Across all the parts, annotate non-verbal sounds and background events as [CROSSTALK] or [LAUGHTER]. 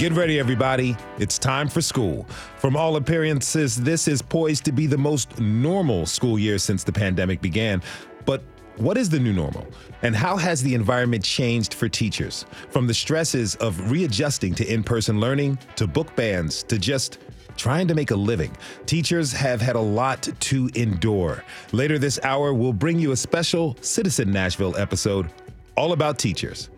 Get ready, everybody. It's time for school. From all appearances, this is poised to be the most normal school year since the pandemic began. But what is the new normal? And how has the environment changed for teachers? From the stresses of readjusting to in person learning, to book bans, to just trying to make a living. Teachers have had a lot to endure. Later this hour, we'll bring you a special Citizen Nashville episode all about teachers.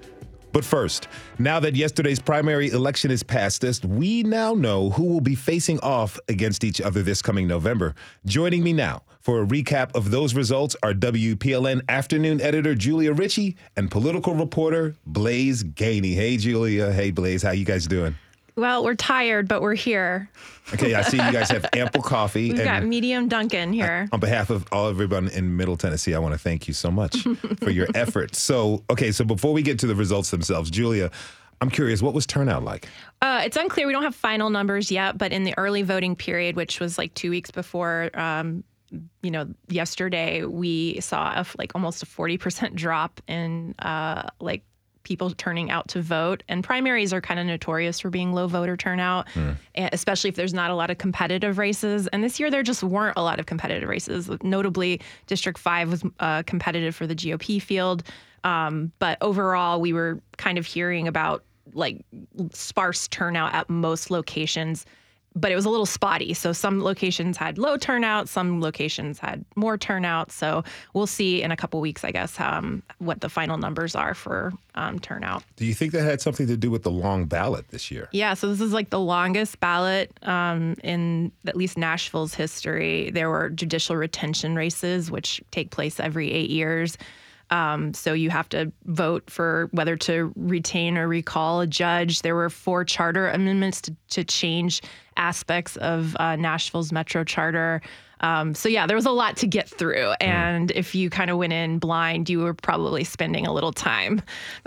But first, now that yesterday's primary election is past us, we now know who will be facing off against each other this coming November. Joining me now for a recap of those results are WPLN afternoon editor Julia Ritchey and political reporter Blaise Gainey. Hey Julia, hey Blaise, how you guys doing? Well, we're tired, but we're here. Okay, I see you guys have [LAUGHS] ample coffee. We've got medium Dunkin' here. On behalf of all everyone in Middle Tennessee, I want to thank you so much for your [LAUGHS] efforts. So, okay, so before we get to the results themselves, Julia, I'm curious, what was turnout like? Uh, it's unclear. We don't have final numbers yet, but in the early voting period, which was like two weeks before, um, you know, yesterday, we saw a, like almost a 40% [LAUGHS] drop in uh, like people turning out to vote. And primaries are kind of notorious for being low voter turnout, mm. especially if there's not a lot of competitive races. And this year, there just weren't a lot of competitive races. Notably, District 5 was uh, competitive for the GOP field. Um, but overall, we were kind of hearing about like sparse turnout at most locations but it was a little spotty. So some locations had low turnout, some locations had more turnout. So we'll see in a couple weeks, I guess, um, what the final numbers are for um, turnout. Do you think that had something to do with the long ballot this year? Yeah. So this is like the longest ballot um, in at least Nashville's history. There were judicial retention races, which take place every eight years. Um, so you have to vote for whether to retain or recall a judge. There were four charter amendments to, to change aspects of uh, Nashville's Metro Charter. Um, so yeah, there was a lot to get through, hmm. and mm. if you kind of went in blind, you were probably spending a little time [LAUGHS]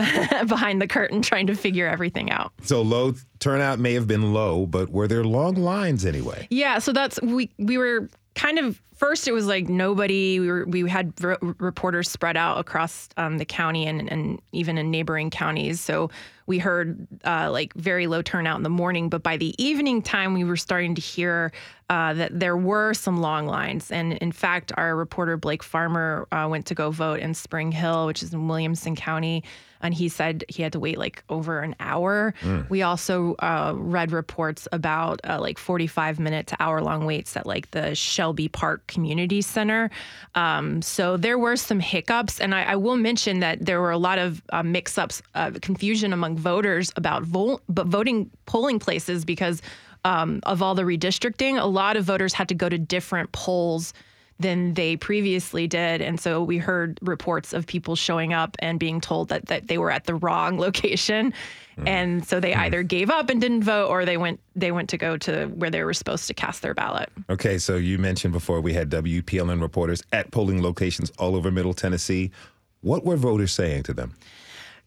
behind the curtain trying to figure everything out. So low turnout may have been low, but were there long lines anyway? Yeah, so that's we we were kind of first it was like nobody we were we had r- reporters spread out across um, the county and, and even in neighboring counties. So we heard uh, like very low turnout in the morning but by the evening time we were starting to hear uh, that there were some long lines. And in fact our reporter blake farmer uh, went to go vote in spring hill which is in williamson county and he said he had to wait like over an hour. Mm. We also uh, read reports about uh, like 45 minute to hour long waits at like the Shelby Park Community Center. Um, so there were some hiccups, and I, I, will mention that there were a lot of uh, mix ups, confusion among voters about vo- but voting polling places because. Um, of all the redistricting, a lot of voters had to go to different polls than they previously did. And so we heard reports of people showing up and being told that, that they were at the wrong [LAUGHS] location. Mm. And so they mm. either gave up and didn't vote or they went they went to go to where they were supposed to cast their ballot. Okay, so you mentioned before we had WPLN reporters at polling locations all over Middle Tennessee. What were voters saying to them?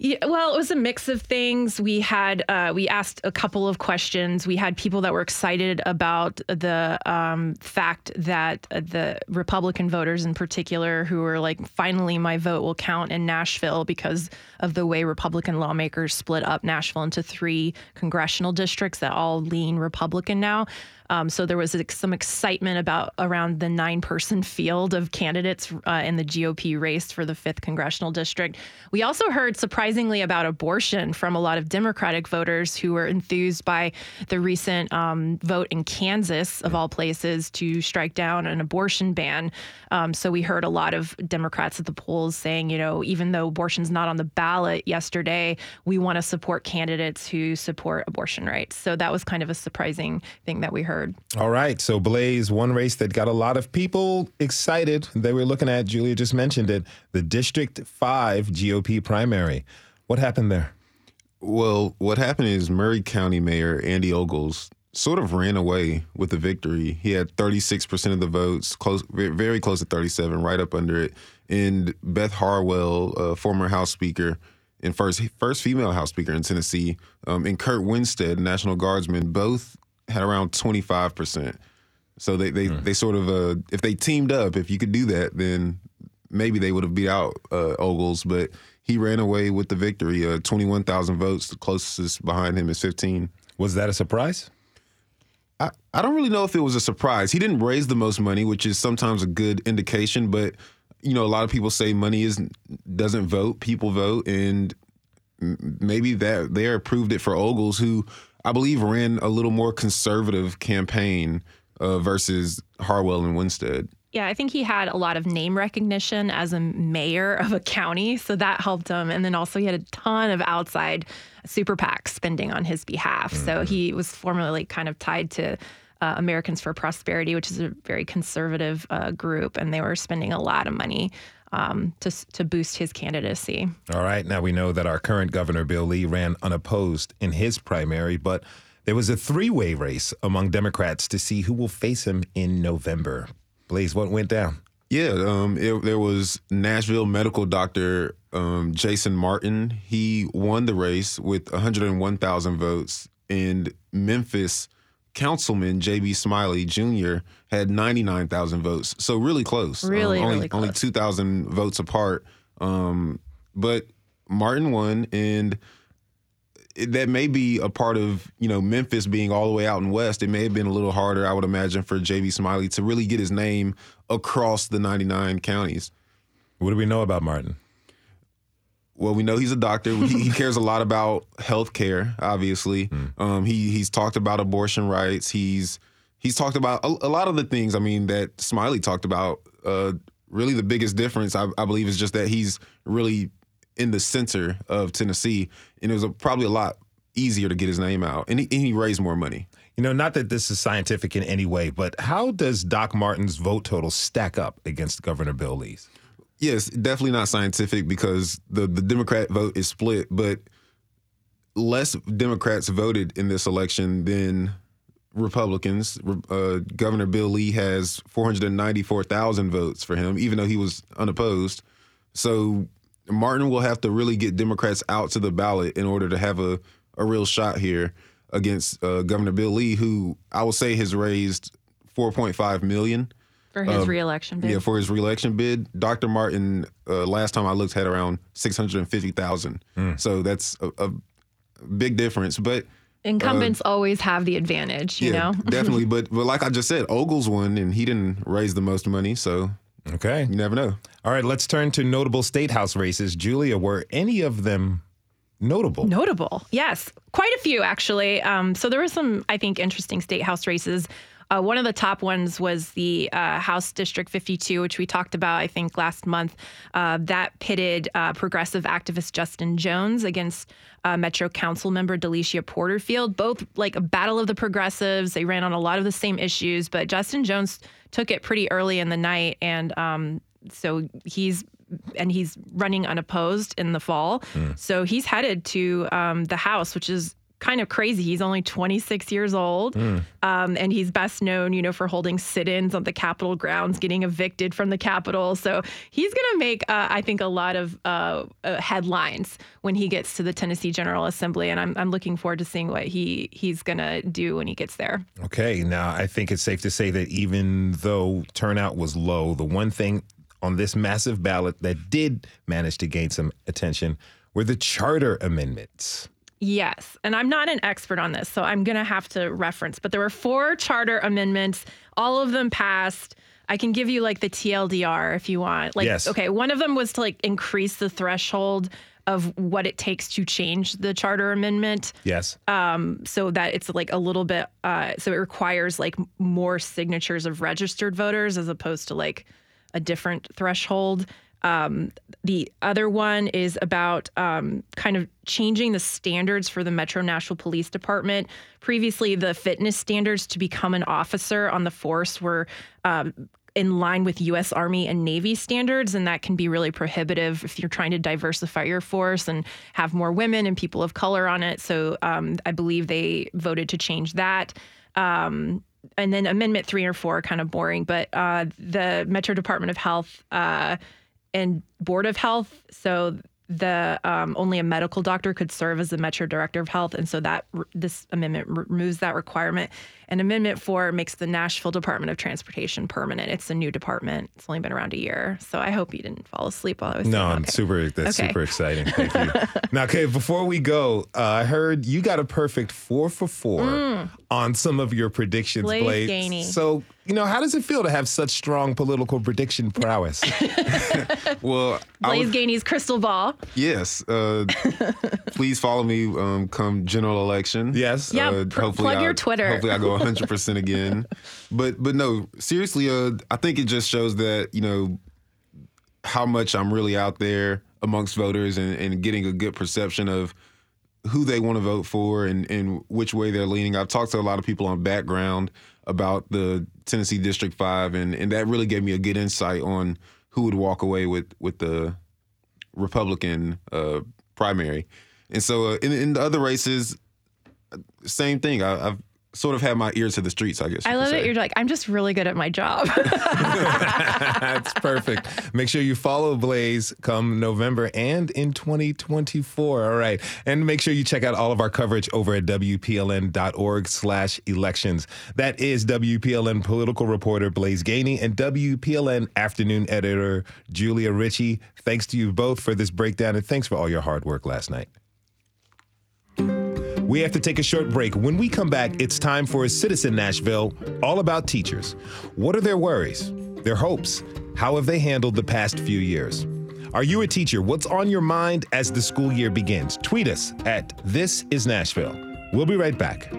Yeah, well, it was a mix of things. We had uh, we asked a couple of questions. We had people that were excited about the um, fact that the Republican voters, in particular, who were like, "Finally, my vote will count in Nashville," because of the way Republican lawmakers split up Nashville into three congressional districts that all lean Republican now. Um, so there was some excitement about around the nine person field of candidates uh, in the GOP race for the 5th congressional district. We also heard surprisingly about abortion from a lot of Democratic voters who were enthused by the recent um, vote in Kansas, of all places, to strike down an abortion ban. Um, so we heard a lot of Democrats at the polls saying, you know, even though abortion's not on the ballot yesterday, we want to support candidates who support abortion rights. So that was kind of a surprising thing that we heard heard. All right. So, Blaise, one race that got a lot of people excited they were looking at, Julia just mentioned it, the District 5 GOP primary. What happened there? Well, what happened is Maury County Mayor Andy Ogles sort of ran away with the victory. He had 36% of the votes, close, very close to 37, right up under it. And Beth Harwell, uh, former House Speaker and first first female House Speaker in Tennessee, um, and Kurt Winstead, National Guardsman, both had around 25%. So they they, mm. they sort of uh, if they teamed up, if you could do that, then maybe they would have beat out uh, Ogles. But he ran away with the victory. Uh, 21,000 votes. The closest behind him is 15. Was that a surprise? I, I don't really know if it was a surprise. He didn't raise the most money, which is sometimes a good indication. But you know, a lot of people say money is doesn't vote. People vote, and maybe that they approved it for Ogles, who I believe ran a little more conservative campaign uh, versus Harwell and Winstead. Yeah, I think he had a lot of name recognition as a mayor of a county, so that helped him. And then also he had a ton of outside super PAC spending on his behalf. Mm-hmm. So he was formerly kind of tied to uh, Americans for Prosperity, which is a very conservative uh, group, and they were spending a lot of money um, to to boost his candidacy. All right, now we know that our current governor Bill Lee ran unopposed in his primary, but there was a three-way race among Democrats to see who will face him in November. Blaise, what went down? Yeah, um, it, there was Nashville medical doctor um, Jason Martin. He won the race with 101,000 votes, and Memphis councilman J.B. Smiley Jr. had 99,000 votes. So really close. Really, um, only, really close. Only 2,000 votes apart. Um, but Martin won, and it, that may be a part of you know Memphis being all the way out in west. It may have been a little harder, I would imagine, for J.B. Smiley to really get his name across the 99 counties. What do we know about Martin? Well, we know he's a doctor. he, he, [LAUGHS] cares a lot about health care. Obviously, mm. um, he he's talked about abortion rights. He's he's talked about a, a, lot of the things. I mean, that Smiley talked about. Uh, really, the biggest difference I, I, believe is just that he's really in the center of Tennessee, and it was a, probably a lot easier to get his name out, and he, and he raised more money. You know, not that this is scientific in any way, but how does Doc Martin's vote total stack up against Governor Bill Lee's? Yes, definitely not scientific because the, the Democrat vote is split, but less Democrats voted in this election than Republicans. Uh, Governor Bill Lee has 494,000 votes for him, even though he was unopposed. So Martin will have to really get Democrats out to the ballot in order to have a, a real shot here against uh, Governor Bill Lee, who I will say has raised 4.5 million for his um, reelection bid. Yeah, for his reelection bid. Dr. Martin, uh, last time I looked, had around 650,000. Mm. So that's a, a, big difference. But incumbents uh, always have the advantage, you yeah, know? [LAUGHS] definitely. But, but like I just said, Ogles won and he didn't raise the most money. So okay, you never know. All right, let's turn to notable state house races. Julia, were any of them notable. Notable, yes, quite a few actually. Um, so there were some, I think, interesting state house races. Uh, one of the top ones was the uh, House District 52, which we talked about, I think, last month. Uh, that pitted uh, progressive activist Justin Jones against uh, Metro Council member Delicia Porterfield. Both like a battle of the progressives. They ran on a lot of the same issues, but Justin Jones took it pretty early in the night, and um, so he's and he's running unopposed in the fall. Mm. So he's headed to um, the House, which is kind of crazy. He's only 26 years old, mm. um, and he's best known, you know, for holding sit-ins on the Capitol grounds, getting evicted from the Capitol. So he's going to make, uh, I think, a lot of uh, uh, headlines when he gets to the Tennessee General Assembly, and I'm, I'm looking forward to seeing what he he's going to do when he gets there. Okay, now I think it's safe to say that even though turnout was low, the one thing on this massive ballot that did manage to gain some attention were the charter amendments. Yes. And I'm not an expert on this, so I'm going to have to reference, but there were four charter amendments. All of them passed. I can give you like the TLDR if you want. Like, yes. okay, one of them was to like increase the threshold of what it takes to change the charter amendment. Yes. Um, so that it's like a little bit, uh, so it requires like more signatures of registered voters as opposed to like a different threshold. Um, the other one is about um, kind of changing the standards for the Metro Nashville Police Department. Previously, the fitness standards to become an officer on the force were um, in line with U.S. Army and Navy standards, and that can be really prohibitive if you're trying to diversify your force and have more women and people of color on it. So um, I believe they voted to change that. um, and then Amendment three or four, kind of boring, but uh, the Metro Department of Health uh, and Board of Health. So the um, only a medical doctor could serve as the Metro Director of Health, and so that this amendment removes that requirement. And Amendment Four makes the Nashville Department of Transportation permanent. It's a new department. It's only been around a year, so I hope you didn't fall asleep while I was. No, I'm okay. super. That's Okay. super exciting. [LAUGHS] Thank you. now, okay, before we go, uh, I heard you got a perfect four for four on some of your predictions, Mm. Blaise Blaise. Gainey. So, you know, how does it feel to have such strong political prediction prowess? [LAUGHS] Well, I Blaise was, Gainey's crystal ball. yes. Uh, [LAUGHS] please follow me um, come general election. Yeah, Yes. Uh, pr- hopefully plug I, your Twitter. Hopefully I go [LAUGHS] 100 percent again. But but no, seriously. Uh, I think it just shows that you know how much I'm really out there amongst voters and, and getting a good perception of who they want to vote for and, and which way they're leaning. I've talked to a lot of people on background about the Tennessee District Five, and, and that really gave me a good insight on who would walk away with with the Republican uh, primary. And so uh, in, in the other races, same thing. I, I've sort of had my ear to the streets. I guess I love it. You're like, I'm just really good at my job. [LAUGHS] [LAUGHS] That's perfect. Make sure you follow Blaise come November and in 2024. All right. And make sure you check out all of our coverage over at WPLN.org slash elections. That is WPLN political reporter Blaise Gainey and WPLN afternoon editor Julia Ritchey. Thanks to you both for this breakdown and thanks for all your hard work last night. We have to take a short break. When we come back, it's time for a Citizen Nashville, all about teachers. What are their worries, their hopes? How have they handled the past few years? Are you a teacher? What's on your mind as the school year begins? Tweet us at This Is Nashville. We'll be right back.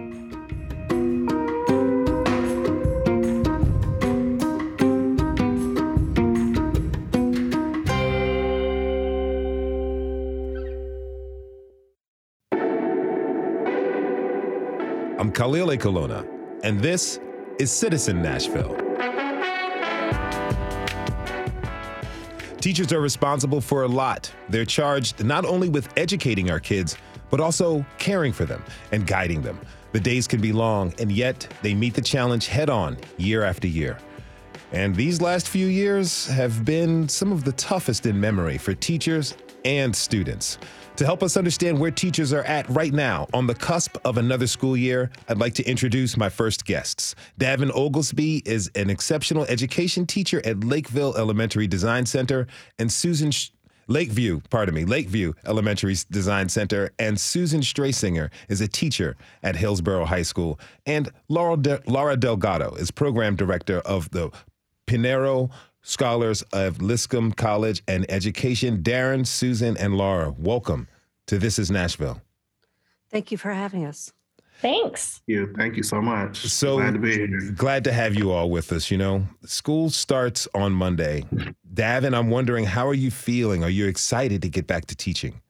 Khalil Ekulona, and this is Citizen Nashville. Teachers are responsible for a lot. They're charged not only with educating our kids, but also caring for them and guiding them. The days can be long, and yet they meet the challenge head on year after year. And these last few years have been some of the toughest in memory for teachers and students. To help us understand where teachers are at right now on the cusp of another school year, I'd like to introduce my first guests. Daven Oglesby is an exceptional education teacher at Lakeville Elementary Design Center, and Susan Sh- Lakeview, pardon me, Lakeview Elementary Design Center, and Susan Strasinger is a teacher at Hillsboro High School, and Laura, De- Laura Delgado is program director of the Pionero Scholars of Lipscomb College and Education. Darren, Susan, and Laura, welcome to This Is Nashville. Thank you for having us. Thanks. you. Thank you so much. So glad to be here. glad to have you all with us. You know, school starts on Monday. Daven, I'm wondering, how are you feeling? Are you excited to get back to teaching?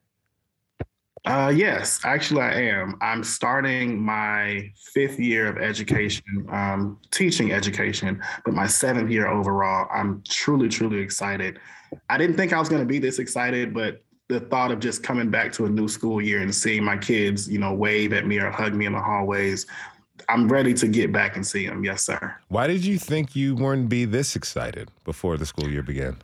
Uh, yes, actually, I am. I'm starting my fifth year of education, um, teaching education, but my seventh year overall. I'm truly, truly excited. I didn't think I was going to be this excited, but the thought of just coming back to a new school year and seeing my kids, you know, wave at me or hug me in the hallways, I'm ready to get back and see them. Yes, sir. Why did you think you weren't be this excited before the school year began?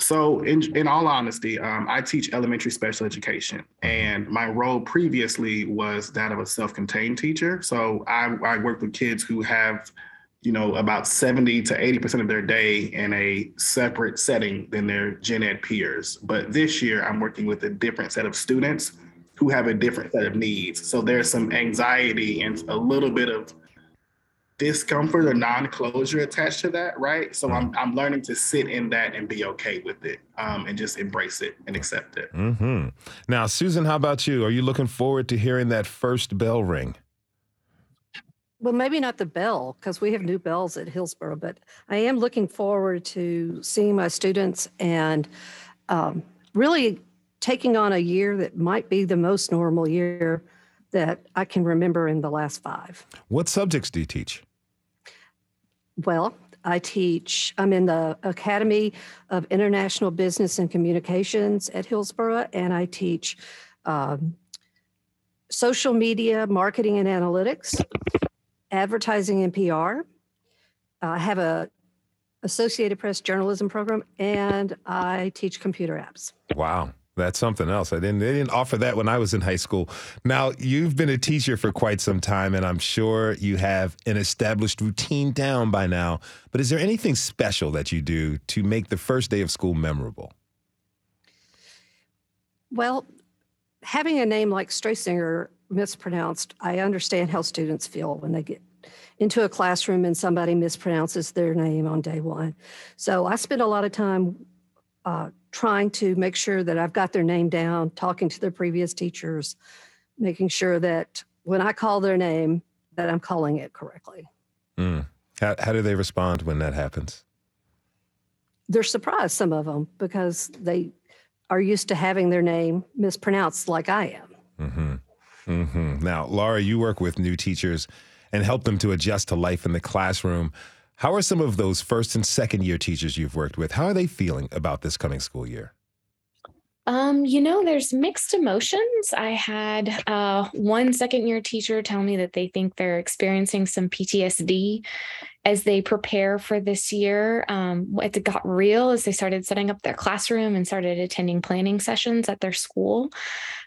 So, in in all honesty, um, I teach elementary special education, and my role previously was that of a self-contained teacher. So, I, I work with kids who have, you know, about seventy to eighty percent of their day in a separate setting than their gen ed peers. But this year, I'm working with a different set of students who have a different set of needs. So, there's some anxiety and a little bit of discomfort or non-closure attached to that, right? So I'm I'm learning to sit in that and be okay with it, um, and just embrace it and accept it. hmm Now, Susan, how about you? Are you looking forward to hearing that first bell ring? Well, maybe not the bell because we have new bells at Hillsboro, but I am looking forward to seeing my students and um, really taking on a year that might be the most normal year that I can remember in the last five. What subjects do you teach? Well, I teach, I'm in the Academy of International Business and Communications at Hillsboro, and I teach um, social media, marketing, and analytics. advertising and PR. I have a Associated Press journalism program, and I teach computer apps. Wow. That's something else. I didn't. They didn't offer that when I was in high school. Now you've been a teacher for quite some time, and I'm sure you have an established routine down by now. But is there anything special that you do to make the first day of school memorable? Well, having a name like Strasinger mispronounced, I understand how students feel when they get into a classroom and somebody mispronounces their name on day one. So I spend a lot of time uh, trying to make sure that I've got their name down, talking to their previous teachers, making sure that when I call their name, that I'm calling it correctly. Mm. How, how do they respond when that happens? They're surprised, some of them, because they are used to having their name mispronounced like I am. Mm-hmm. Mm-hmm. Now, Laura, you work with new teachers and help them to adjust to life in the classroom. How are some of those first and second year teachers you've worked with? How are they feeling about this coming school year? Um, you know, there's mixed emotions. I had uh, one second year teacher tell me that they think they're experiencing some PTSD as they prepare for this year. Um, it got real as they started setting up their classroom and started attending planning sessions at their school.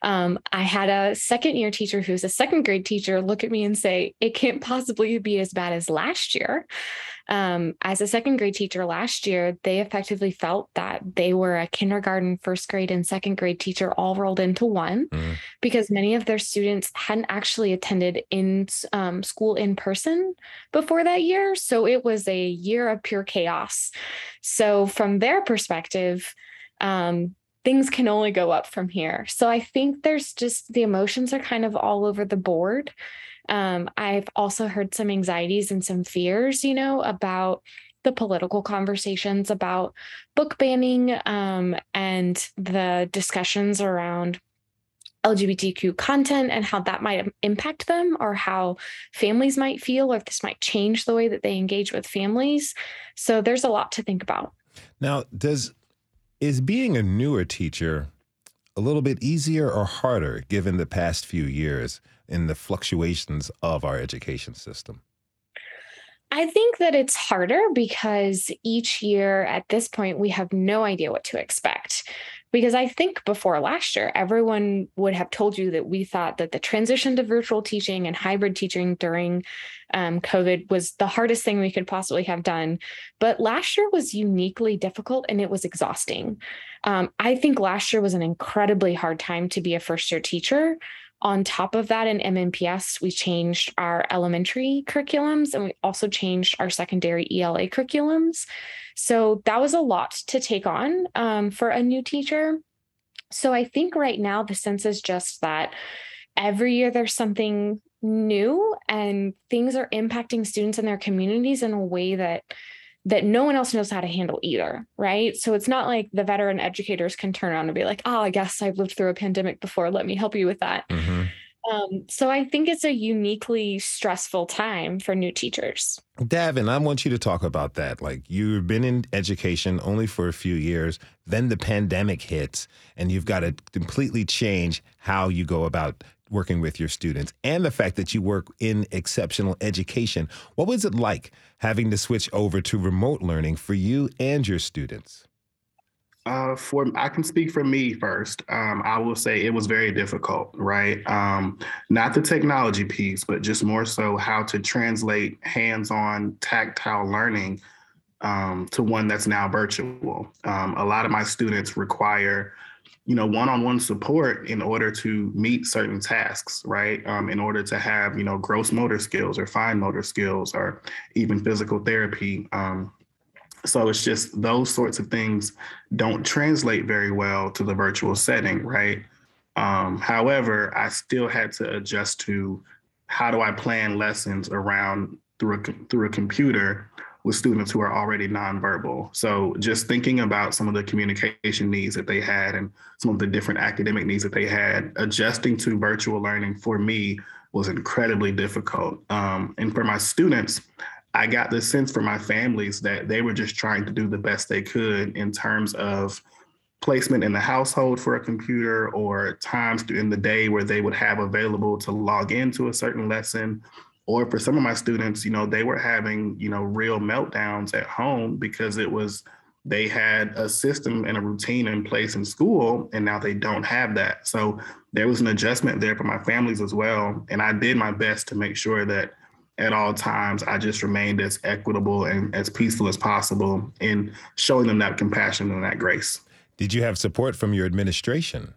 Um, I had a second year teacher who's a second grade teacher look at me and say, It can't possibly be as bad as last year um, as a second grade teacher last year, they effectively felt that they were a kindergarten, first grade, and second grade teacher all rolled into one mm. because many of their students hadn't actually attended in um, school in person before that year. So it was a year of pure chaos. So, from their perspective, um, things can only go up from here. So I think there's just the emotions are kind of all over the board. Um, I've also heard some anxieties and some fears, you know, about the political conversations about book banning um, and the discussions around LGBTQ content and how that might impact them or how families might feel or if this might change the way that they engage with families. So there's a lot to think about. Now, does is being a newer teacher a little bit easier or harder given the past few years? in the fluctuations of our education system? I think that it's harder because each year at this point, we have no idea what to expect. Because I think before last year, everyone would have told you that we thought that the transition to virtual teaching and hybrid teaching during um, COVID was the hardest thing we could possibly have done. But last year was uniquely difficult and it was exhausting. Um, I think last year was an incredibly hard time to be a first year teacher on top of that, in MNPS, we changed our elementary curriculums and we also changed our secondary ELA curriculums. So that was a lot to take on um, for a new teacher. So I think right now the sense is just that every year there's something new and things are impacting students and their communities in a way that that no one else knows how to handle either, right? So it's not like the veteran educators can turn around and be like, oh, I guess I've lived through a pandemic before. Let me help you with that. Mm-hmm. Um, so I think it's a uniquely stressful time for new teachers. Daven, I want you to talk about that. Like you've been in education only for a few years, then the pandemic hits, and you've got to completely change how you go about working with your students and the fact that you work in exceptional education. What was it like having to switch over to remote learning for you and your students? Uh, for I can speak for me first. Um, I will say it was very difficult, right? Um, not the technology piece, but just more so how to translate hands-on tactile learning um, to one that's now virtual. Um, a lot of my students require you know one-on-one support in order to meet certain tasks right? Um, in order to have you know gross motor skills or fine motor skills or even physical therapy. Um, so it's just those sorts of things don't translate very well to the virtual setting right? Um, however i still had to adjust to how do i plan lessons around through a, through a computer with students who are already nonverbal. So just thinking about some of the communication needs that they had and some of the different academic needs that they had, adjusting to virtual learning for me was incredibly difficult. Um, and for my students, I got the sense for my families that they were just trying to do the best they could in terms of placement in the household for a computer or times in the day where they would have available to log into a certain lesson or for some of my students, you know, they were having, you know, real meltdowns at home because it was they had a system and a routine in place in school and now they don't have that. So there was an adjustment there for my families as well. And I did my best to make sure that at all times I just remained as equitable and as peaceful as possible in showing them that compassion and that grace. Did you have support from your administration?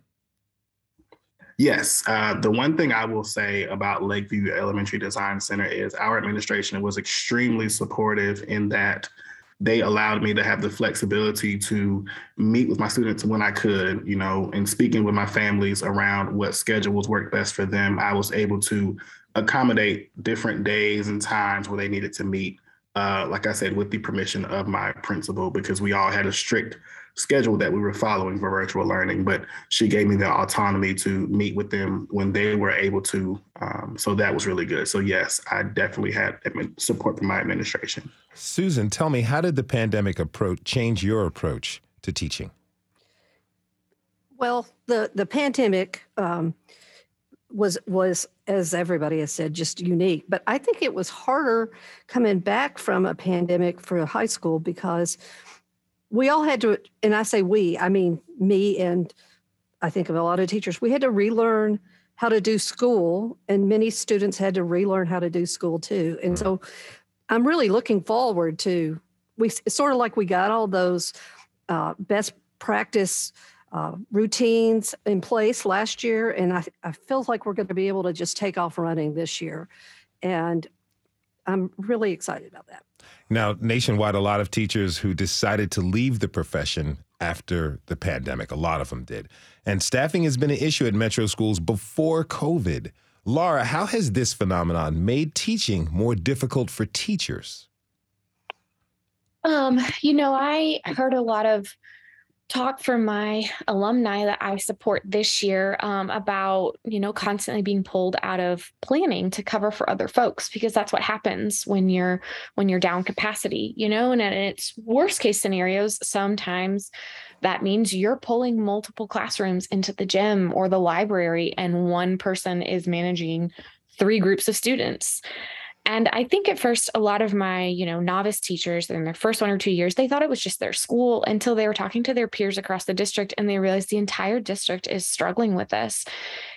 Yes. Uh, the one thing I will say about Lakeview Elementary Design Center is our administration was extremely supportive in that they allowed me to have the flexibility to meet with my students when I could, you know, and speaking with my families around what schedules work best for them. I was able to accommodate different days and times where they needed to meet. Uh, like I said, with the permission of my principal, because we all had a strict schedule that we were following for virtual learning, but she gave me the autonomy to meet with them when they were able to. Um, so that was really good. So, yes, I definitely had support from my administration. Susan, tell me, how did the pandemic approach change your approach to teaching? Well, the, the pandemic um, was was as everybody has said just unique but i think it was harder coming back from a pandemic for high school because we all had to, and I say we, I mean me and I think of a lot of teachers, we had to relearn how to do school, and many students had to relearn how to do school too. And so I'm really looking forward to, we it's sort of like we got all those uh, best practice uh, routines in place last year, and I, I feel like we're going to be able to just take off running this year. And I'm really excited about that. Now, nationwide, a lot of teachers who decided to leave the profession after the pandemic, a lot of them did. And staffing has been an issue at metro schools before COVID. Laura, how has this phenomenon made teaching more difficult for teachers? Um, you know, I heard a lot of talk from my alumni that I support this year um, about, you know, constantly being pulled out of planning to cover for other folks because that's what happens when you're when you're down capacity, you know, and in its worst case scenarios, sometimes that means you're pulling multiple classrooms into the gym or the library and one person is managing three groups of students. And I think at first, a lot of my, you know, novice teachers in their first one or two years, they thought it was just their school until they were talking to their peers across the district and they realized the entire district is struggling with this.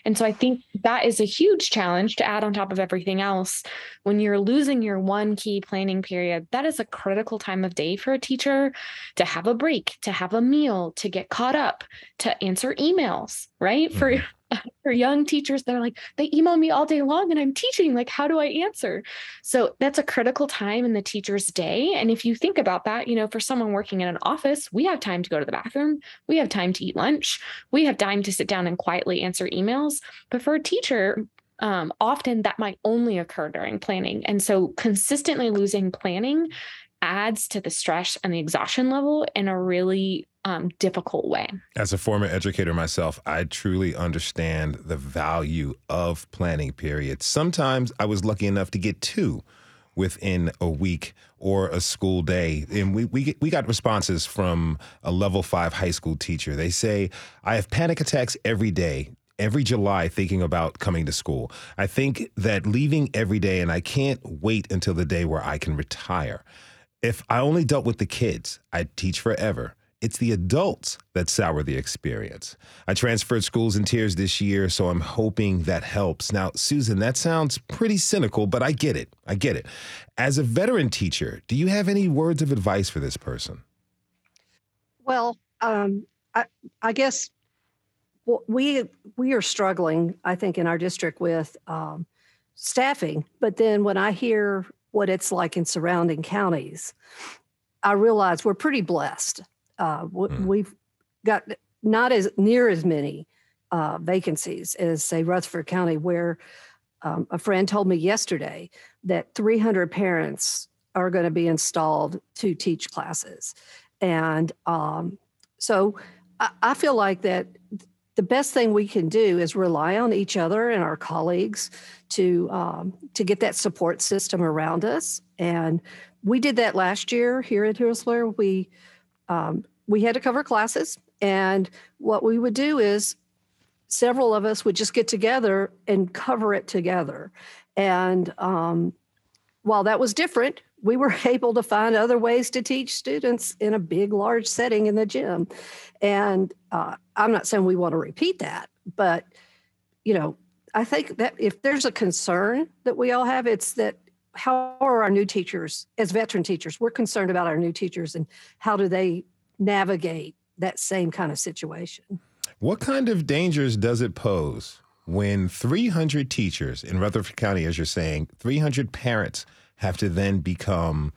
And so I think that is a huge challenge to add on top of everything else. When you're losing your one key planning period, that is a critical time of day for a teacher to have a break, to have a meal, to get caught up, to answer emails, right? Mm-hmm. For [LAUGHS] for young teachers they're like they email me all day long and i'm teaching like how do i answer? So that's a critical time in the teacher's day. And if you think about that you know for someone working in an office we have time to go to the bathroom. We have time to eat lunch. We have time to sit down and quietly answer emails. But for a teacher um, often that might only occur during planning. And so consistently losing planning adds to the stress and the exhaustion level in a really um, difficult way. As a former educator myself, I truly understand the value of planning periods. Sometimes I was lucky enough to get two within a week or a school day. And we, we, we got responses from a level five high school teacher. They say, I have panic attacks every day every July thinking about coming to school. I think that leaving every day, and I can't wait until the day where I can retire. If I only dealt with the kids, I'd teach forever. It's the adults that sour the experience. I transferred schools in tears this year, so I'm hoping that helps. Now, Susan, that sounds pretty cynical, but I get it. I get it. As a veteran teacher, do you have any words of advice for this person? Well, um, I, I, guess we we are struggling, I think, in our district with um, staffing. But then when I hear what it's like in surrounding counties, I realize we're pretty blessed uh, mm. We've got not as near as many uh, vacancies as, say, Rutherford County, where um, a friend told me yesterday that 300 parents are going to be installed to teach classes. And um, so I, I feel like that the best thing we can do is rely on each other and our colleagues to um, to get that support system around us. And we did that last year here at Hillsboro. We um, we had to cover classes. And what we would do is several of us would just get together and cover it together. And um, while that was different, we were [LAUGHS] able to find other ways to teach students in a big, large setting in the gym. And uh, I'm not saying we want to repeat that, but you know, I think that if there's a concern that we all have, it's that how are our new teachers, as veteran teachers, we're concerned about our new teachers and how do they navigate that same kind of situation. What kind of dangers does it pose when 300 teachers in Rutherford County, as you're saying, 300 parents have to then become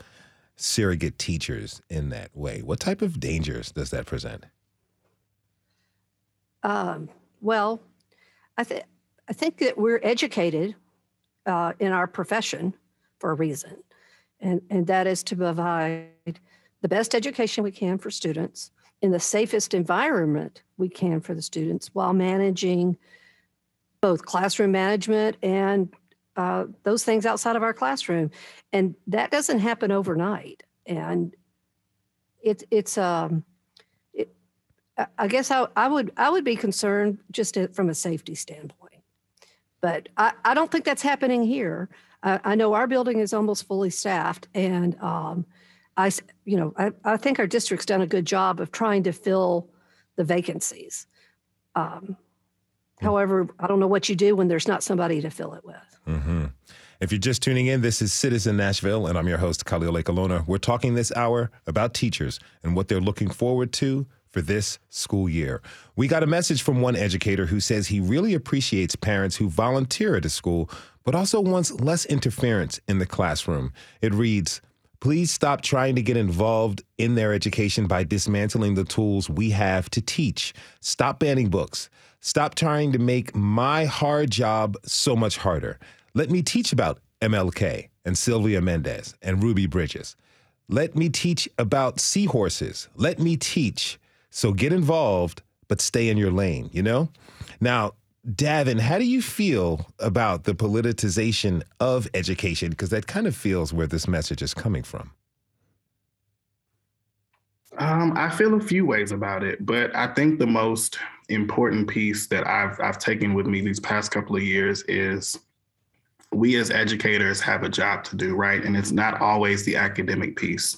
surrogate teachers in that way? What type of dangers does that present? Um, well, I think I think that we're educated uh, in our profession for a reason, and and that is to provide the best education we can for students in the safest environment we can for the students while managing both classroom management and uh, those things outside of our classroom, and that doesn't happen overnight. And it's it's um, it, I guess I, I would I would be concerned just from a safety standpoint, but I, I don't think that's happening here. I, I know our building is almost fully staffed, and um, I you know I, I think our district's done a good job of trying to fill the vacancies. Um, However, I don't know what you do when there's not somebody to fill it with. Mm-hmm. If you're just tuning in, this is Citizen Nashville, and I'm your host, Khalil Ekulona. We're talking this hour about teachers and what they're looking forward to for this school year. We got a message from one educator who says he really appreciates parents who volunteer at a school, but also wants less interference in the classroom. It reads, Please stop trying to get involved in their education by dismantling the tools we have to teach. Stop banning books. Stop trying to make my hard job so much harder. Let me teach about MLK and Sylvia Mendez and Ruby Bridges. Let me teach about seahorses. Let me teach. So get involved, but stay in your lane, you know? Now, Daven, how do you feel about the politicization of education? Because that kind of feels where this message is coming from. Um, I feel a few ways about it, but I think the most important piece that I've I've taken with me these past couple of years is we as educators have a job to do, right? And it's not always the academic piece.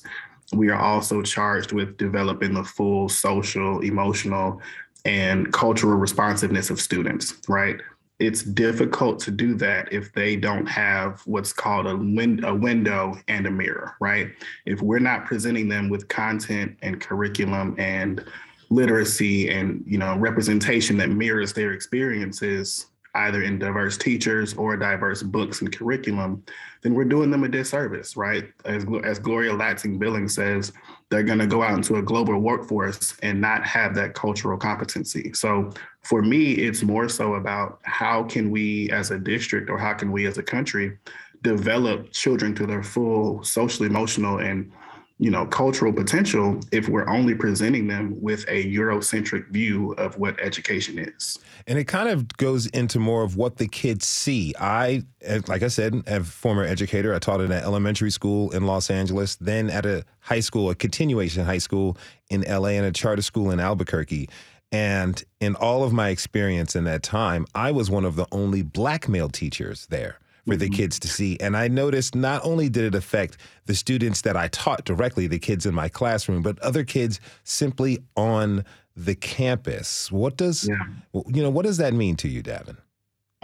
We are also charged with developing the full social, emotional, and cultural responsiveness of students, right? It's difficult to do that if they don't have what's called a, win- a window and a mirror, right? If we're not presenting them with content and curriculum and literacy and you know representation that mirrors their experiences either in diverse teachers or diverse books and curriculum, then we're doing them a disservice, right? As, as Gloria Ladson Billings says, they're going to go out into a global workforce and not have that cultural competency. So for me, it's more so about how can we as a district or how can we as a country develop children to their full social, emotional, and you know cultural potential if we're only presenting them with a eurocentric view of what education is. And it kind of goes into more of what the kids see. I eh, like i said a former educator. I taught at an elementary school in los angeles then at a high school a continuation high school in la and a charter school in albuquerque. And in all of my experience in that time i was one of the only black male teachers there for the mm-hmm. kids to see. And I noticed not only did it affect the students that I taught directly, the kids in my classroom, but other kids simply on the campus. What does yeah. you know? What does that mean to you, Daven?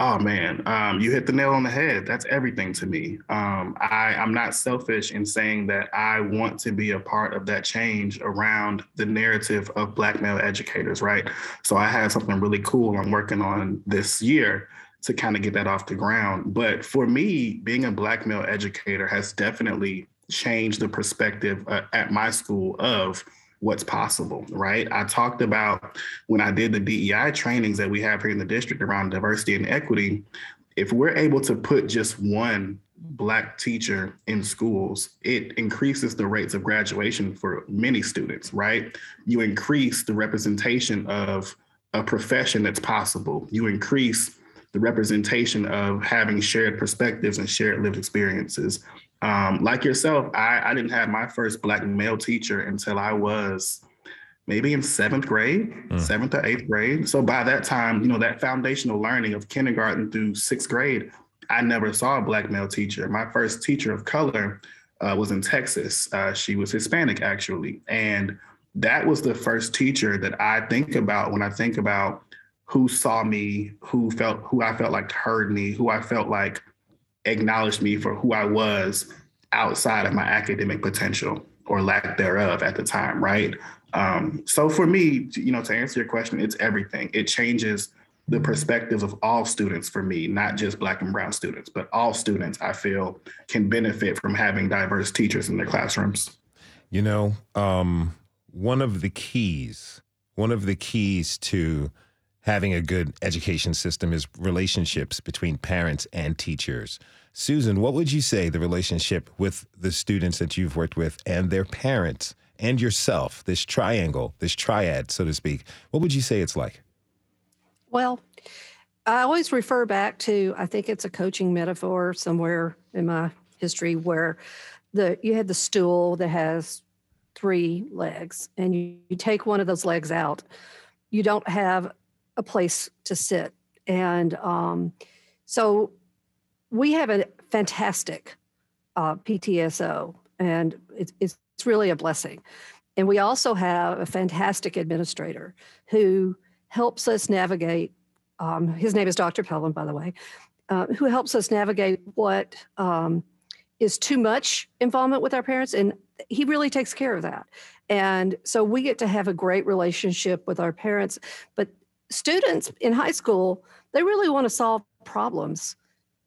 Oh man, um, you hit the nail on the head. That's everything to me. Um, I, I'm not selfish in saying that I want to be a part of that change around the narrative of Black male educators, right? So I had something really cool I'm working on this year to kind of get that off the ground. But for me, being a black male educator has definitely changed the perspective uh, at my school of what's possible, right? I talked about when I did the DEI trainings that we have here in the district around diversity and equity. If we're able to put just one Black teacher in schools, it increases the rates of graduation for many students, right? You increase the representation of a profession that's possible. You increase the representation of having shared perspectives and shared lived experiences. Um, like yourself, I, I didn't have my first Black male teacher until I was maybe in seventh grade, mm. seventh or eighth grade. So by that time, you know, that foundational learning of kindergarten through sixth grade, I never saw a black male teacher. My first teacher of color uh, was in Texas. Uh, she was Hispanic, actually. And that was the first teacher that I think about when I think about who saw me, who felt, who I felt like heard me, who I felt like acknowledged me for who I was outside of my academic potential or lack thereof at the time, right? Um, so for me, you know, to answer your question, it's everything. It changes the perspectives of all students for me, not just black and brown students, but all students I feel can benefit from having diverse teachers in their classrooms. You know, um, one of the keys, one of the keys to having a good education system is relationships between parents and teachers. Susan, what would you say the relationship with the students that you've worked with and their parents and yourself, this triangle, this triad, so to speak, what would you say it's like? Well, I always refer back to I think it's a coaching metaphor somewhere in my history where the you had the stool that has three legs and you, you take one of those legs out, you don't have a place to sit. And um, so we have a fantastic uh, PTSO, and it's, it's really a blessing. And we also have a fantastic administrator who helps us navigate. Um, his name is Dr. Pelham, by the way, uh, who helps us navigate what um, is too much involvement with our parents. And he really takes care of that. And so we get to have a great relationship with our parents. But students in high school, they really want to solve problems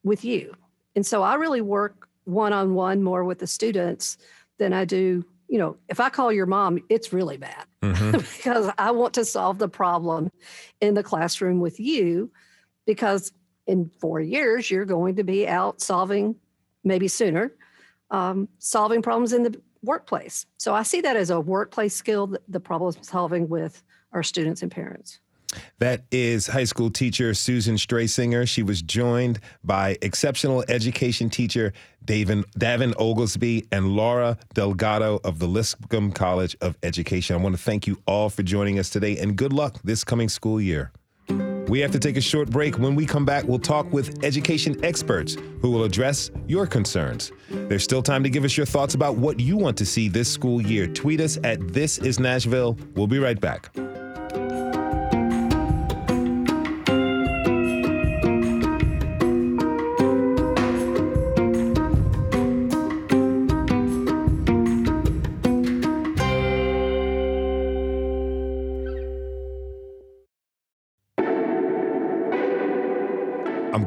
with you. And so I really work one on one more with the students than I do. You know, if I call your mom, it's really bad mm-hmm. [LAUGHS] because I want to solve the problem in the classroom with you because in four years, you're going to be out solving, maybe sooner, um, solving problems in the workplace. So I see that as a workplace skill, the problem solving with our students and parents. That is high school teacher Susan Strasinger. She was joined by exceptional education teacher Daven, Daven Oglesby and Laura Delgado of the Lipscomb College of Education. I want to thank you all for joining us today and good luck this coming school year. We have to take a short break. When we come back, we'll talk with education experts who will address your concerns. There's still time to give us your thoughts about what you want to see this school year. Tweet us at This Is Nashville. We'll be right back.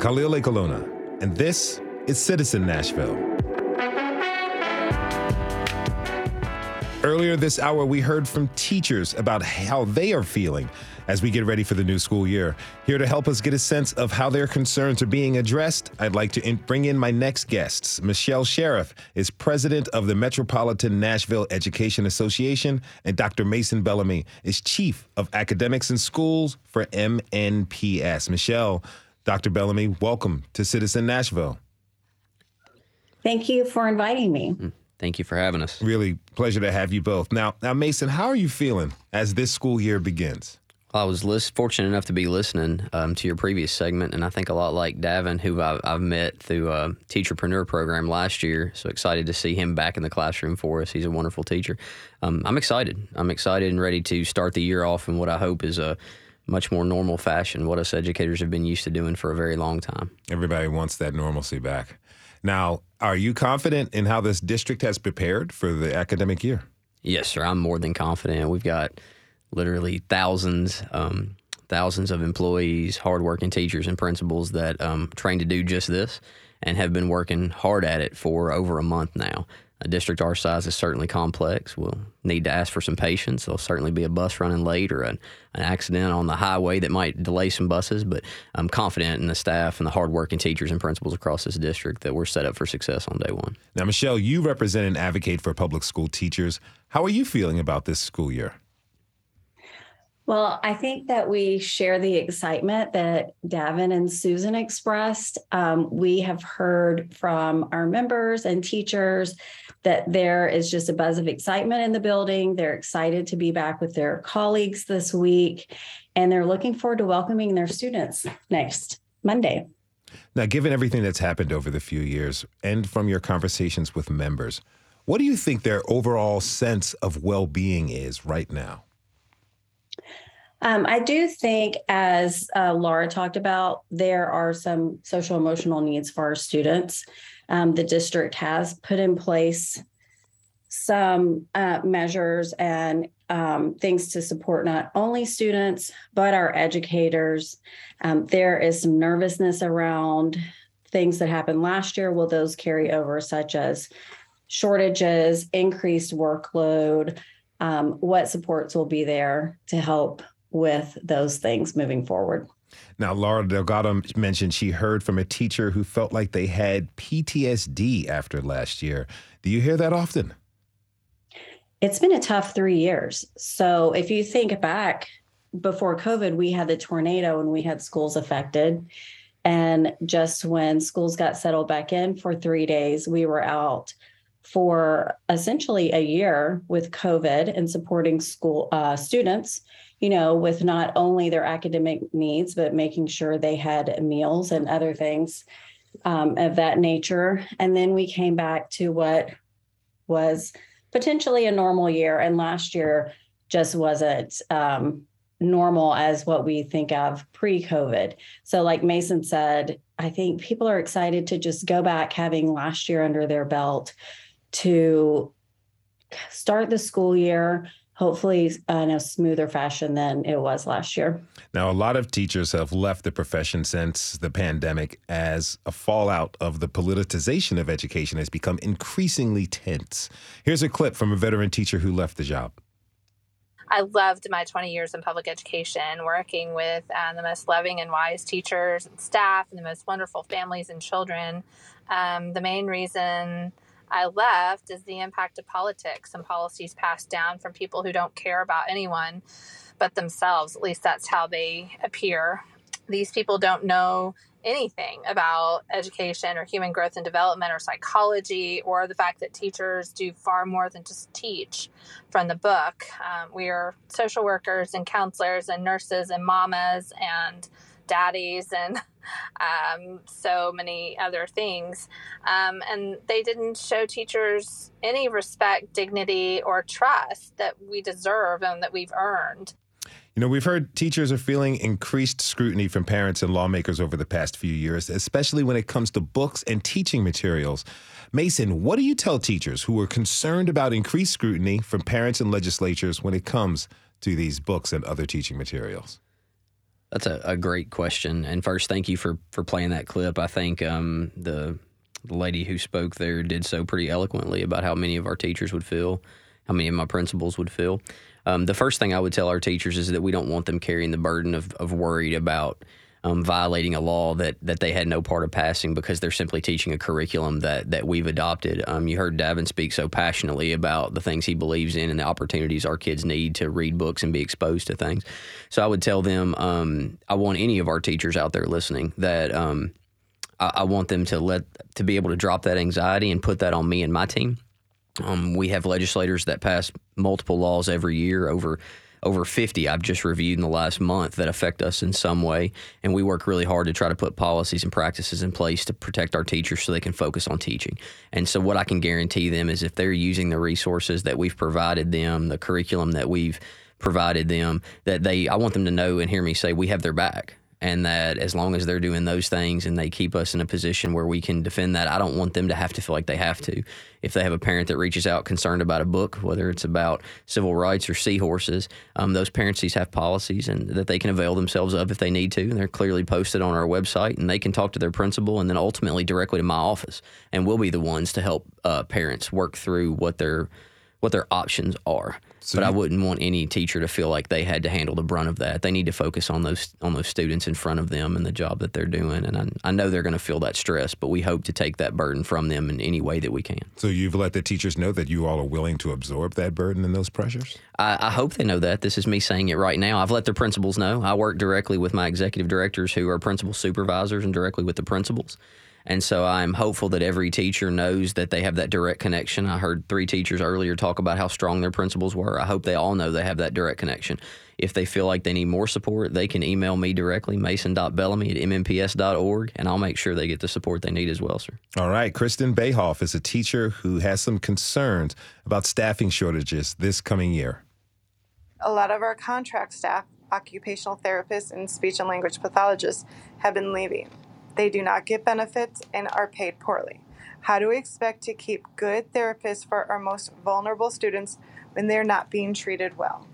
Khalil Ekulona, and this is This Is Nashville. Earlier this hour, we heard from teachers about how they are feeling as we get ready for the new school year. Here to help us get a sense of how their concerns are being addressed, I'd like to in- bring in my next guests. Michele Sheriff is president of the Metropolitan Nashville Education Association, and Dr. Mason Bellamy is chief of academics and schools for MNPS. Michele, Dr. Bellamy, welcome to This Is Nashville. Thank you for inviting me. Mm, thank you for having us. Really pleasure to have you both. Now, now Mason, how are you feeling as this school year begins? Well, I was list, fortunate enough to be listening um, to your previous segment, and I think a lot like Daven, who I've, I've met through a teacherpreneur program last year. So excited to see him back in the classroom for us. He's a wonderful teacher. Um, I'm excited. I'm excited and ready to start the year off in what I hope is a much more normal fashion, what us educators have been used to doing for a very long time. Everybody wants that normalcy back. Now, are you confident in how this district has prepared for the academic year? Yes, sir. I'm more than confident. We've got literally thousands, um, thousands of employees, hardworking teachers and principals that um, trained to do just this and have been working hard at it for over a month now. A district our size is certainly complex. We'll need to ask for some patience. There'll certainly be a bus running late or an, an accident on the highway that might delay some buses, but I'm confident in the staff and the hardworking teachers and principals across this district that we're set up for success on day one. Now, Michele, you represent and advocate for public school teachers. How are you feeling about this school year? Well, I think that we share the excitement that Daven and Susan expressed. Um, we have heard from our members and teachers that there is just a buzz of excitement in the building. They're excited to be back with their colleagues this week, and they're looking forward to welcoming their students next Monday. Now, given everything that's happened over the few years and from your conversations with members, what do you think their overall sense of well being is right now? Um, I do think, as uh, Laura talked about, there are some social emotional needs for our students. Um, the district has put in place some uh, measures and um, things to support not only students, but our educators. Um, there is some nervousness around things that happened last year. Will those carry over, such as shortages, increased workload? Um, what supports will be there to help with those things moving forward? Now, Laura Delgado mentioned she heard from a teacher who felt like they had PTSD after last year. Do you hear that often? It's been a tough three years. So if you think back before COVID, we had the tornado and we had schools affected. And just when schools got settled back in for three days, we were out for essentially a year with COVID and supporting school uh, students, you know, with not only their academic needs, but making sure they had meals and other things um, of that nature. And then we came back to what was potentially a normal year. And last year just wasn't um, normal as what we think of pre COVID. So, like Mason said, I think people are excited to just go back having last year under their belt to start the school year hopefully in a smoother fashion than it was last year. Now, a lot of teachers have left the profession since the pandemic as a fallout of the politicization of education has become increasingly tense. Here's a clip from a veteran teacher who left the job. I loved my 20 years in public education, working with uh, the most loving and wise teachers and staff and the most wonderful families and children. Um, the main reason I left is the impact of politics and policies passed down from people who don't care about anyone but themselves. At least that's how they appear. These people don't know anything about education or human growth and development or psychology or the fact that teachers do far more than just teach from the book. Um, we are social workers and counselors and nurses and mamas and daddies and [LAUGHS] um, so many other things. Um, and they didn't show teachers any respect, dignity, or trust that we deserve and that we've earned. You know, we've heard teachers are feeling increased scrutiny from parents and lawmakers over the past few years, especially when it comes to books and teaching materials. Mason, what do you tell teachers who are concerned about increased scrutiny from parents and legislatures when it comes to these books and other teaching materials? That's a, a great question. And first, thank you for for playing that clip. I think um, the the lady who spoke there did so pretty eloquently about how many of our teachers would feel, how many of my principals would feel. Um, the first thing I would tell our teachers is that we don't want them carrying the burden of, of worried about um, violating a law that that they had no part of passing because they're simply teaching a curriculum that that we've adopted. Um, you heard Daven speak so passionately about the things he believes in and the opportunities our kids need to read books and be exposed to things. So I would tell them, um, I want any of our teachers out there listening that. Um, I, I want them to let to be able to drop that anxiety and put that on me and my team. Um, we have legislators that pass multiple laws every year over over 50 I've just reviewed in the last month that affect us in some way. And we work really hard to try to put policies and practices in place to protect our teachers so they can focus on teaching. And so, what I can guarantee them is if they're using the resources that we've provided them, the curriculum that we've provided them, that they, I want them to know and hear me say, we have their back and that as long as they're doing those things and they keep us in a position where we can defend that, I don't want them to have to feel like they have to. If they have a parent that reaches out concerned about a book, whether it's about civil rights or seahorses, um, those parents have policies and that they can avail themselves of if they need to. And they're clearly posted on our website, and they can talk to their principal and then ultimately directly to my office, and we'll be the ones to help uh, parents work through what their what their options are. So but I wouldn't want any teacher to feel like they had to handle the brunt of that. They need to focus on those on those students in front of them and the job that they're doing. And I, I know they're going to feel that stress, but we hope to take that burden from them in any way that we can. So you've let the teachers know that you all are willing to absorb that burden and those pressures. I, I hope they know that. This is me saying it right now. I've let their principals know. I work directly with my executive directors, who are principal supervisors, and directly with the principals. And so I'm hopeful that every teacher knows that they have that direct connection. I heard three teachers earlier talk about how strong their principals were. I hope they all know they have that direct connection. If they feel like they need more support, they can email me directly, mason.bellamy at mnps.org, and I'll make sure they get the support they need as well, sir. All right. Kristen Bayhoff is a teacher who has some concerns about staffing shortages this coming year. A lot of our contract staff, occupational therapists, and speech and language pathologists have been leaving. They do not get benefits and are paid poorly. How do we expect to keep good therapists for our most vulnerable students when they're not being treated well?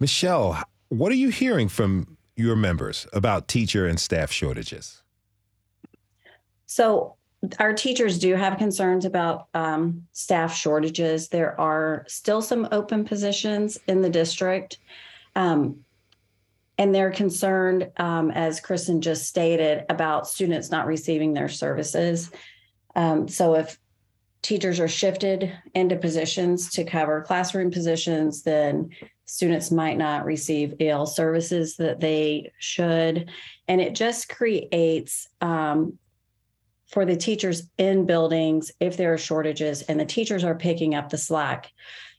Michele, what are you hearing from your members about teacher and staff shortages? So, our teachers do have concerns about um, staff shortages. There are still some open positions in the district. Um, and they're concerned, um, as Kristen just stated, about students not receiving their services. Um, so, if teachers are shifted into positions to cover classroom positions, then students might not receive EL services that they should. And it just creates um, for the teachers in buildings, if there are shortages and the teachers are picking up the slack,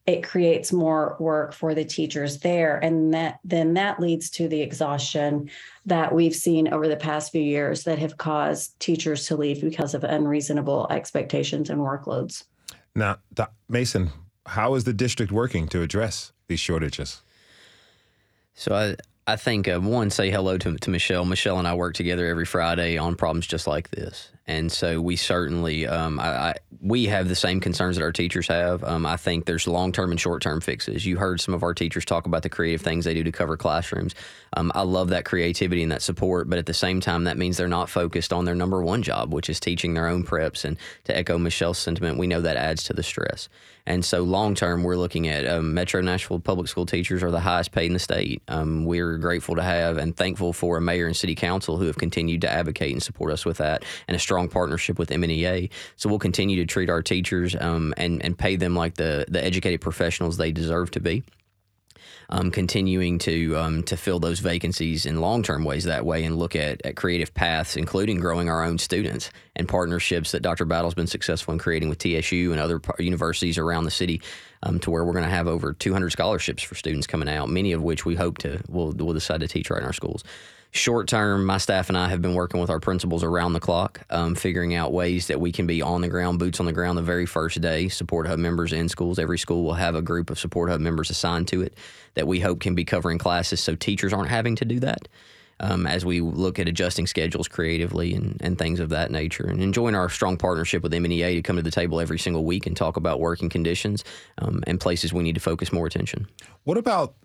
it creates more work for the teachers there. And that then that leads to the exhaustion that we've seen over the past few years that have caused teachers to leave because of unreasonable expectations and workloads. Now, Mason, how is the district working to address these shortages? So I I think uh, one say hello to to Michele. Michele and I work together every Friday on problems just like this, and so we certainly um, I, I, we have the same concerns that our teachers have. Um, I think there's long term and short term fixes. You heard some of our teachers talk about the creative things they do to cover classrooms. Um, I love that creativity and that support, but at the same time, that means they're not focused on their number one job, which is teaching their own preps. And to echo Michele's sentiment, we know that adds to the stress. And so, long term, we're looking at um, Metro Nashville public school teachers are the highest paid in the state. Um, we're grateful to have and thankful for a mayor and city council who have continued to advocate and support us with that, and a strong partnership with MNEA. So we'll continue to treat our teachers um, and and pay them like the the educated professionals they deserve to be um, continuing to um, to fill those vacancies in long term ways that way and look at, at creative paths, including growing our own students and partnerships that Dr. Battle's been successful in creating with TSU and other universities around the city. Um, to where we're going to have over 200 scholarships for students coming out, many of which we hope to will will decide to teach right in our schools. Short term, my staff and I have been working with our principals around the clock, um, figuring out ways that we can be on the ground, boots on the ground the very first day. Support Hub members in schools. Every school will have a group of Support Hub members assigned to it that we hope can be covering classes so teachers aren't having to do that. Um, as we look at adjusting schedules creatively and, and things of that nature, and enjoying our strong partnership with MNEA to come to the table every single week and talk about working conditions um, and places we need to focus more attention. What about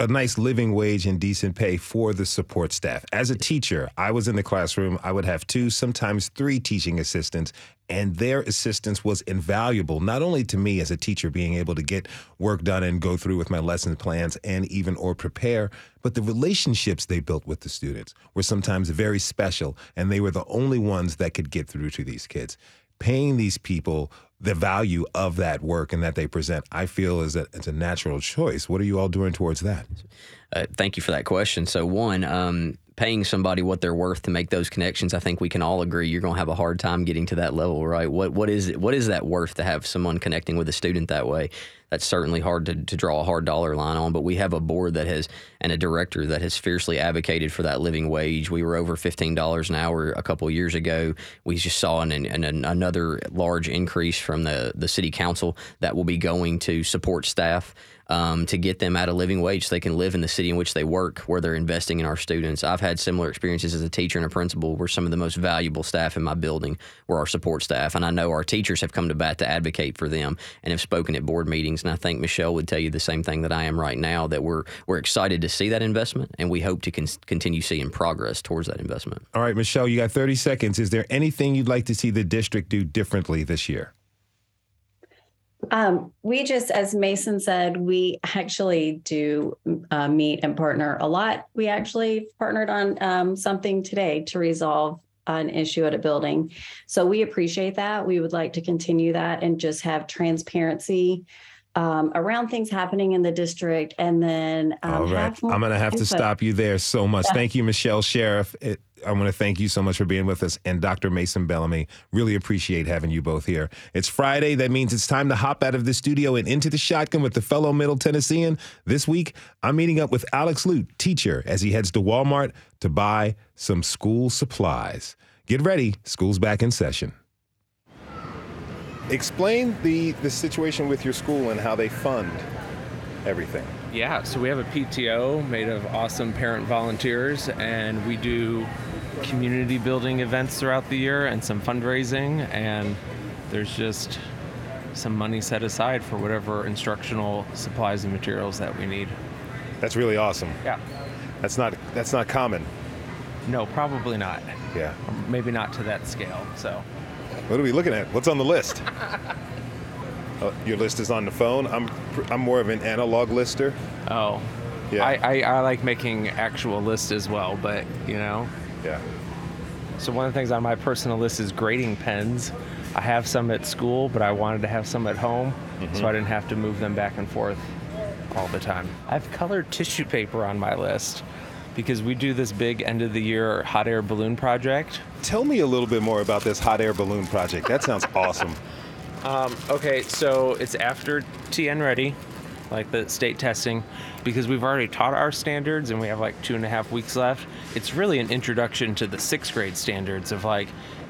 a nice living wage and decent pay for the support staff. As a teacher, I was in the classroom, I would have two, sometimes three teaching assistants, and their assistance was invaluable, not only to me as a teacher being able to get work done and go through with my lesson plans and even or prepare, but the relationships they built with the students were sometimes very special, and they were the only ones that could get through to these kids. Paying these people the value of that work and that they present, I feel is a, it's a natural choice. What are you all doing towards that? Uh, thank you for that question. So, one, um, paying somebody what they're worth to make those connections, I think we can all agree you're going to have a hard time getting to that level, right? What what is it? What is that worth to have someone connecting with a student that way? That's certainly hard to, to draw a hard dollar line on, but we have a board that has and a director that has fiercely advocated for that living wage. We were over fifteen dollars an hour a couple years ago. We just saw an, an, an, another large increase from the the city council that will be going to support staff um, to get them at a living wage so they can live in the city in which they work, where they're investing in our students. I've had similar experiences as a teacher and a principal where some of the most valuable staff in my building were our support staff. And I know our teachers have come to bat to advocate for them and have spoken at board meetings. And I think Michele would tell you the same thing that I am right now that we're, we're excited to see that investment and we hope to con- continue seeing progress towards that investment. All right, Michele, you got 30 seconds. Is there anything you'd like to see the district do differently this year? Um, we just, as Mason said, we actually do uh, meet and partner a lot. We actually partnered on um, something today to resolve an issue at a building. So we appreciate that. We would like to continue that and just have transparency um, around things happening in the district. And then, um, all right, I'm going to have input. to stop you there so much. Yeah. Thank you, Michele Sheriff. It, I want to thank you so much for being with us. And Dr. Mason Bellamy, really appreciate having you both here. It's Friday. That means it's time to hop out of the studio and into the shotgun with the fellow Middle Tennessean. This week, I'm meeting up with Alex Lute, teacher, as he heads to Walmart to buy some school supplies. Get ready, school's back in session. Explain the, the situation with your school and how they fund everything. Yeah, so we have a PTO made of awesome parent volunteers, and we do community building events throughout the year and some fundraising, and there's just some money set aside for whatever instructional supplies and materials that we need. That's really awesome. Yeah. That's not that's not common. No, probably not. Yeah. Or maybe not to that scale. So. What are we looking at? What's on the list? [LAUGHS] Uh, your list is on the phone. I'm I'm more of an analog lister. Oh. Yeah. I, I, I like making actual lists as well, but you know. Yeah. So one of the things on my personal list is grading pens. I have some at school, but I wanted to have some at home, so I didn't have to move them back and forth all the time. I have colored tissue paper on my list because we do this big end of the year hot air balloon project. Tell me a little bit more about this hot air balloon project. That sounds awesome. [LAUGHS] Um, okay, so it's after TN ready, like the state testing, because we've already taught our standards and we have like two and a half weeks left. It's really an introduction to the sixth grade standards of like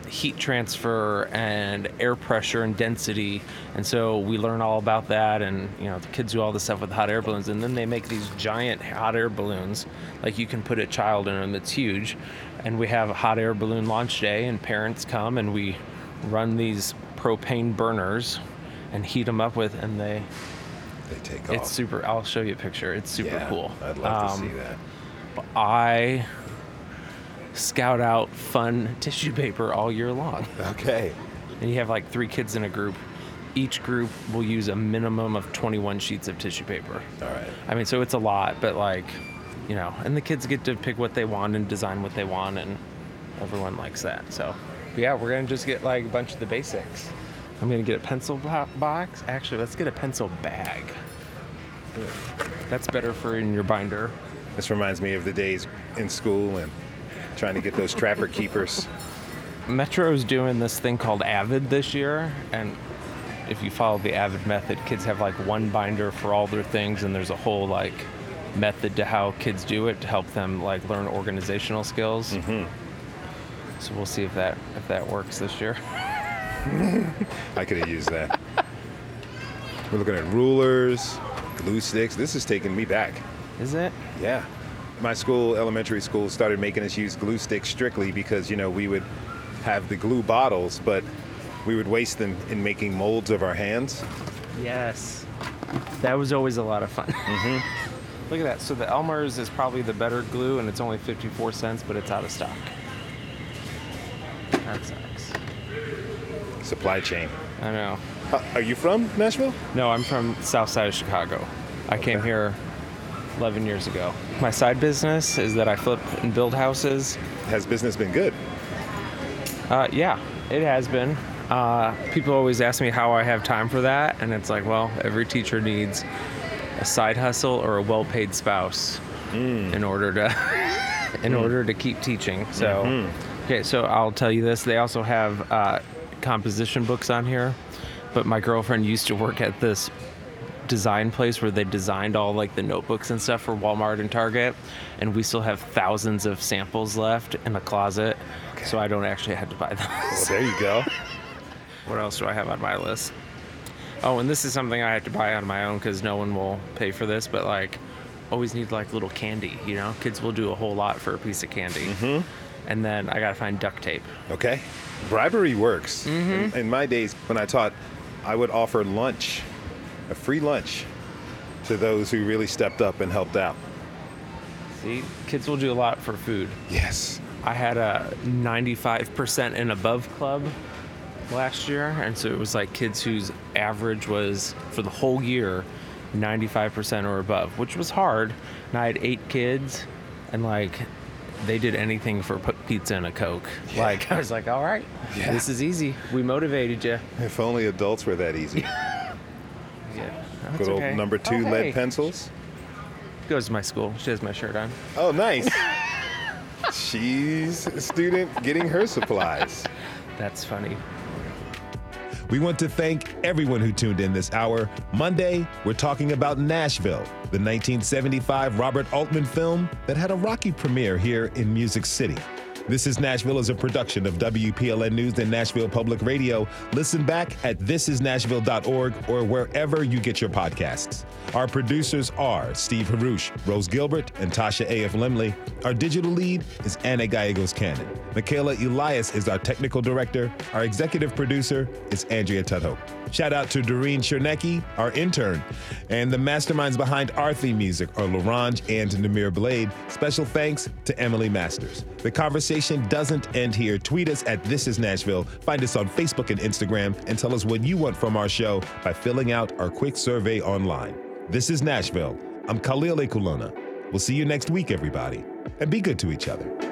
heat transfer and air pressure and density. And so we learn all about that and you know the kids do all this stuff with hot air balloons and then they make these giant hot air balloons like you can put a child in them it's huge. And we have a hot air balloon launch day and parents come and we run these propane burners and heat them up with and they They take off. it's super i'll show you a picture it's super Yeah, cool I'd love to Um, see that. i scout out fun tissue paper all year long Okay. and you have like three kids in a group each group will use a minimum of 21 sheets of tissue paper All right. i mean so it's a lot but like you know and the kids get to pick what they want and design what they want and everyone likes that so yeah we're gonna just get like a bunch of the basics i'm gonna get a pencil box actually let's get a pencil bag that's better for in your binder This reminds me of the days in school and trying to get those trapper keepers. Metro's doing this thing called Avid this year, and if you follow the Avid method, kids have like one binder for all their things, and there's a whole like method to how kids do it to help them like learn organizational skills. Mm-hmm. So we'll see if that if that works this year. [LAUGHS] I could have used that. We're looking at rulers, glue sticks. This is taking me back. Is it? Yeah. My school, elementary school, started making us use glue sticks strictly because, you know, we would have the glue bottles, but we would waste them in making molds of our hands. Yes. That was always a lot of fun. Mm-hmm. [LAUGHS] Look at that. So the Elmer's is probably the better glue, and it's only 54 cents, but it's out of stock. That sucks. Supply chain. I know. Uh, are you from Nashville? No, I'm from south side of Chicago. I came here 11 years ago. My side business is that I flip and build houses. Has business been good? Uh, yeah, it has been. Uh, people always ask me how I have time for that, and it's like, well, every teacher needs a side hustle or a well-paid spouse in order to [LAUGHS] in order to keep teaching. So, okay, so I'll tell you this: they also have uh, composition books on here, but my girlfriend used to work at this design place where they designed all like the notebooks and stuff for Walmart and Target, and we still have thousands of samples left in the closet, so I don't actually have to buy them. Well, there you go. [LAUGHS] What else do I have on my list? Oh, and this is something I have to buy on my own because no one will pay for this, but like, always need like little candy, you know? Kids will do a whole lot for a piece of candy. Mm-hmm. And then I gotta find duct tape. Okay. Bribery works. Mm-hmm. In, in my days, when I taught, I would offer lunch, a free lunch, to those who really stepped up and helped out. See, kids will do a lot for food. Yes. I had a 95% and above club last year, and so it was like kids whose average was for the whole year 95% or above, which was hard. And I had eight kids, and like they did anything for pizza and a coke. Like I was like, all right, Yeah. this is easy. We motivated you. If only adults were that easy. [LAUGHS] Yeah, Good old okay. number two Oh, lead hey. pencils. Goes to my school. She has my shirt on. Oh, nice. [LAUGHS] She's a student getting her supplies. That's funny. We want to thank everyone who tuned in this hour. Monday, we're talking about Nashville, the 1975 Robert Altman film that had a rocky premiere here in Music City. This is Nashville is a production of WPLN News and Nashville Public Radio. Listen back at thisisnashville.org or wherever you get your podcasts. Our producers are Steve Haruch, Rose Gilbert, and Tasha A.F. Lemley. Our digital lead is Anna Gallegos Cannon. Michaela Elias is our technical director. Our executive producer is Andrea Tudhope. Shout out to Doreen Chernecki, our intern. And the masterminds behind our theme music are Larange and Namir Blade. Special thanks to Emily Masters. The conversation doesn't end here. Tweet us at This Is Nashville. Find us on Facebook and Instagram and tell us what you want from our show by filling out our quick survey online. This is Nashville. I'm Khalil Ekulona. We'll see you next week, everybody. And be good to each other.